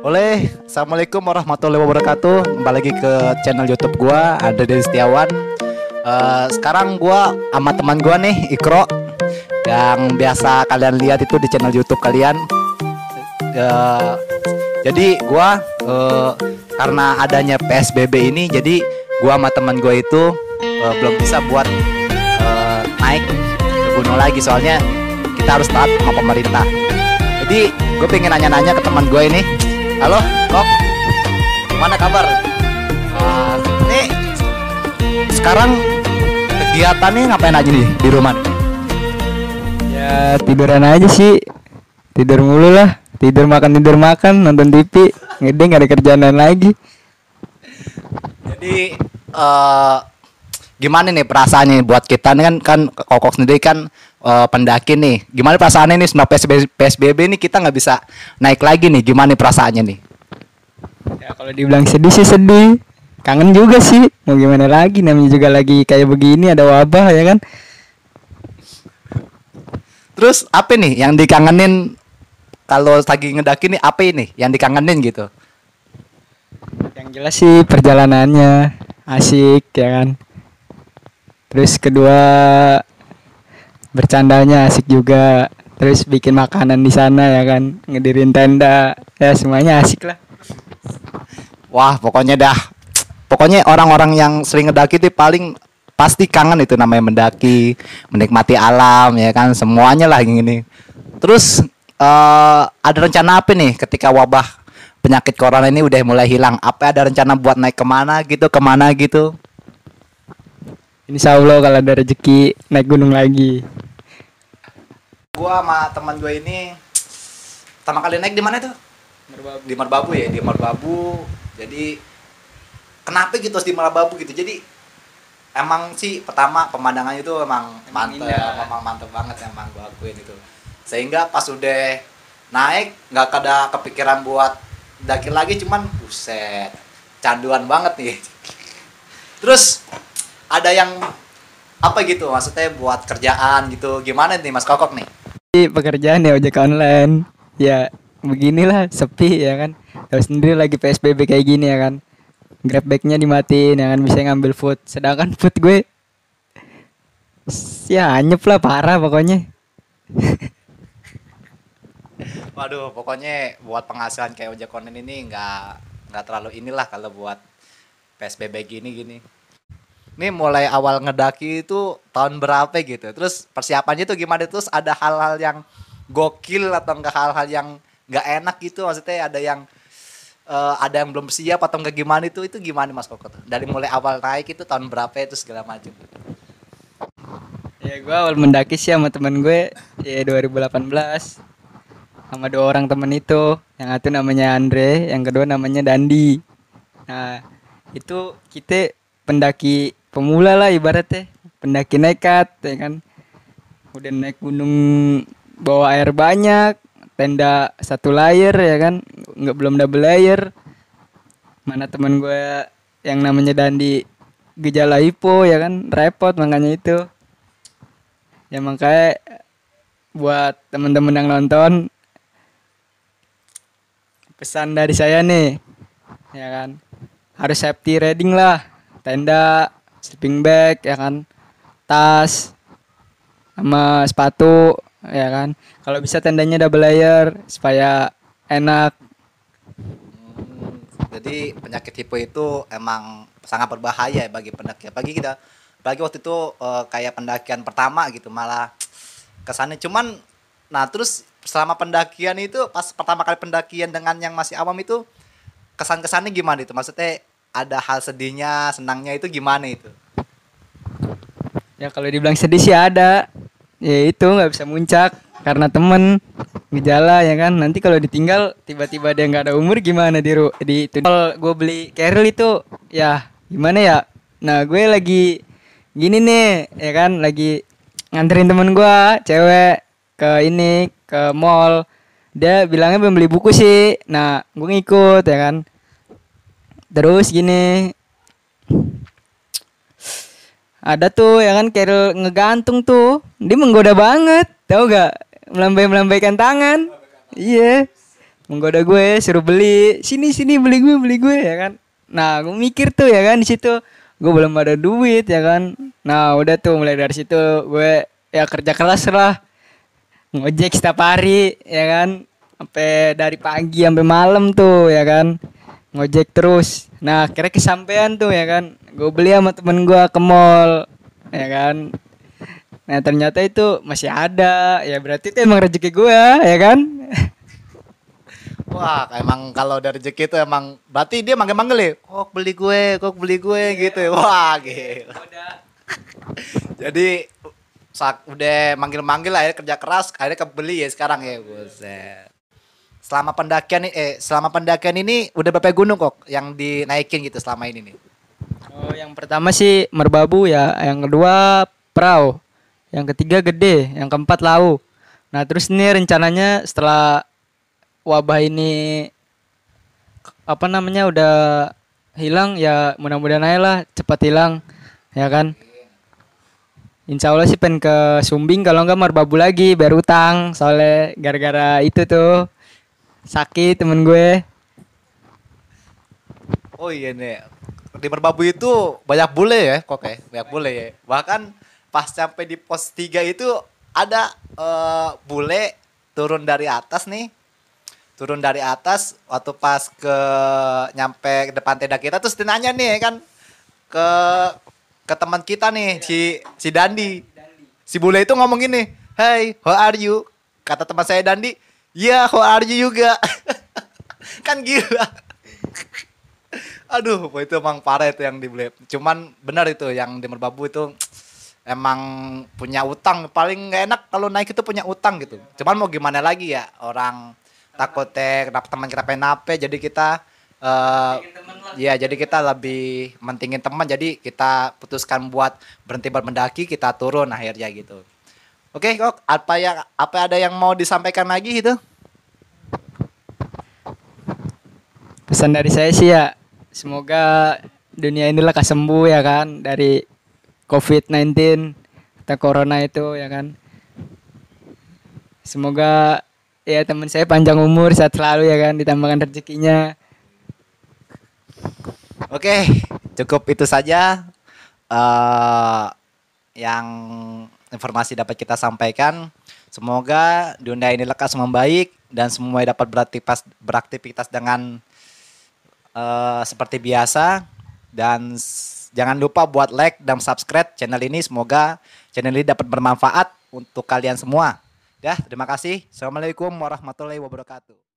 Oleh, assalamualaikum warahmatullahi wabarakatuh. Kembali lagi ke channel YouTube gua, ada dari Setiawan. Eh, sekarang gua sama teman gua nih, Ikro, yang biasa kalian lihat itu di channel YouTube kalian. Eh, jadi gua eh, karena adanya PSBB ini, jadi gua sama teman gua itu eh, belum bisa buat eh, naik ke gunung lagi, soalnya kita harus taat sama pemerintah. Jadi gue pengen nanya-nanya ke teman gue ini. Halo, Kok. Mana kabar? Uh, nih sekarang kegiatannya ngapain aja nih di rumah? nih? Ya tiduran aja sih Tidur mulu lah Tidur makan tidur makan Nonton TV Ngede gak ada kerjaan lain lagi Jadi eh gimana nih perasaannya buat kita nih kan kan kokok sendiri kan eh, pendaki nih. Gimana perasaannya nih setelah PSBB, PSBB nih kita nggak bisa naik lagi nih. Gimana nih perasaannya nih? Ya kalau dibilang sedih sih sedih Kangen juga sih Mau gimana lagi Namanya juga lagi kayak begini Ada wabah ya kan Terus apa nih yang dikangenin kalau lagi ngedaki nih apa ini yang dikangenin gitu? Yang jelas sih perjalanannya Asik ya kan Terus kedua Bercandanya asik juga Terus bikin makanan di sana ya kan Ngedirin tenda Ya semuanya asik lah Wah, pokoknya dah. Pokoknya orang-orang yang sering ngedaki itu paling pasti kangen itu namanya mendaki, menikmati alam ya kan, semuanya lah yang ini. Terus eh ada rencana apa nih ketika wabah penyakit corona ini udah mulai hilang? Apa ada rencana buat naik ke mana gitu, ke mana gitu? Insya Allah kalau ada rezeki naik gunung lagi Gua sama teman gue ini pertama kali naik di mana tuh? Di Merbabu ya, di Merbabu. Jadi kenapa gitu harus di Merbabu gitu? Jadi emang sih pertama pemandangannya itu emang Emang mantep, indah. emang mantep banget emang gua akuin itu. Sehingga pas udah naik nggak ada kepikiran buat daki lagi cuman buset canduan banget nih. Terus ada yang apa gitu maksudnya buat kerjaan gitu. Gimana nih Mas Kokok nih? Jadi pekerjaan ya ojek online. Ya beginilah sepi ya kan. Tahu sendiri lagi PSBB kayak gini ya kan. Grab bag-nya dimatiin ya kan. Bisa ngambil food. Sedangkan food gue ya anyep lah parah pokoknya. Waduh, pokoknya buat penghasilan kayak ojek online ini nggak nggak terlalu inilah kalau buat PSBB gini gini. Ini mulai awal ngedaki itu tahun berapa gitu. Terus persiapannya tuh gimana? Terus ada hal-hal yang gokil atau enggak hal-hal yang nggak enak gitu? Maksudnya ada yang eh, ada yang belum siap atau enggak gimana itu? Itu gimana Mas Koko tuh? Dari mulai awal naik itu tahun berapa itu segala macam. ya gue awal mendaki sih sama temen gue ya 2018 sama dua orang temen itu yang satu namanya Andre yang kedua namanya Dandi nah itu kita pendaki pemula lah ibaratnya. Pendaki nekat ya kan. Udah naik gunung bawa air banyak tenda satu layer ya kan. Nggak belum double layer. Mana temen gue yang namanya Dandi gejala hipo ya kan. Repot makanya itu. Ya makanya buat temen-temen yang nonton pesan dari saya nih ya kan. Harus safety riding lah tenda sleeping bag ya kan tas sama sepatu ya kan kalau bisa tendanya double layer supaya enak Hmm, jadi penyakit hipo itu emang sangat berbahaya ya bagi pendaki. Bagi kita, bagi waktu itu eh, kayak pendakian pertama gitu malah kesannya cuman, nah terus selama pendakian itu pas pertama kali pendakian dengan yang masih awam itu kesan-kesannya gimana itu? Maksudnya ada hal sedihnya, senangnya itu gimana itu? ya kalau dibilang sedih sih ada. Ya itu nggak bisa muncak. Karena temen gejala ya kan? Nanti kalau ditinggal tiba-tiba dia nggak ada umur gimana di ru- di itu. Kalau gue beli carrier itu ya gimana ya? Nah gue lagi gini nih ya kan? Lagi nganterin temen gue cewek ke ini ke mall. Dia bilangnya belum beli buku sih. Nah gue ngikut ya kan terus gini. Ada tuh ya kan Carol ngegantung tuh. Dia menggoda banget tahu gak melambai melambaikan tangan. Iya. Menggoda gue suruh beli. Sini sini beli gue beli gue ya kan. Nah gue mikir tuh ya kan di situ. Gue belum ada duit ya kan. Nah udah tuh mulai dari situ gue ya kerja keras lah. Ngojek setiap hari ya kan. Sampai dari pagi sampai malam tuh ya kan ngojek terus. Nah kira kesampaian tuh ya kan? Gue beli sama temen gue ke mall ya kan? Nah ternyata itu masih ada. Ya berarti itu emang rezeki gue ya kan? Wah, emang kalau dari rezeki itu emang berarti dia manggil-manggil ya, kok beli gue, kok beli gue gitu ya. Wah, gitu. Jadi saat udah manggil-manggil akhirnya kerja keras, akhirnya kebeli ya sekarang ya, buset. Selama pendakian ini- eh selama pendakian ini udah berapa gunung kok yang dinaikin gitu selama ini nih? Oh, yang pertama sih merbabu ya, yang kedua perahu, yang ketiga gede, yang keempat lau. Nah terus ini rencananya setelah wabah ini apa namanya udah hilang ya mudah-mudahan aja lah cepat hilang ya kan. Insya Allah sih pengen ke Sumbing kalau nggak merbabu lagi biar utang soalnya gara-gara itu tuh sakit temen gue. Oh iya nih. Di Merbabu itu banyak bule ya, kok ya, banyak bule ya. Bahkan pas sampai di pos 3 itu ada eh, bule turun dari atas nih. Turun dari atas waktu pas ke nyampe ke depan tenda kita terus dia nanya nih ya kan ke ke teman kita nih si si Dandi. Si bule itu ngomong gini, "Hey, how are you?" Kata teman saya Dandi, "Ya, how are you juga." kan gila. Aduh, itu emang parah itu yang dibeli. Cuman benar itu yang di Merbabu itu emang punya utang. Paling nggak enak kalau naik itu punya utang gitu. Cuman mau gimana lagi ya orang takutnya kenapa teman kita penape jadi kita eh ya jadi kita lebih mentingin teman jadi kita putuskan buat berhenti bermendaki kita turun akhirnya gitu. Oke kok apa yang apa ada yang mau disampaikan lagi itu? Pesan dari saya sih ya, semoga dunia ini lekas sembuh ya kan dari COVID-19 atau corona itu ya kan. Semoga ya teman saya panjang umur, sehat selalu ya kan, ditambahkan rezekinya. Oke, cukup itu saja eh yang informasi dapat kita sampaikan. Semoga dunia ini lekas membaik dan semua dapat beraktivitas beraktivitas dengan eh, seperti biasa dan jangan lupa buat like dan subscribe channel ini. Semoga channel ini dapat bermanfaat untuk kalian semua. Ya, terima kasih. Assalamualaikum warahmatullahi wabarakatuh.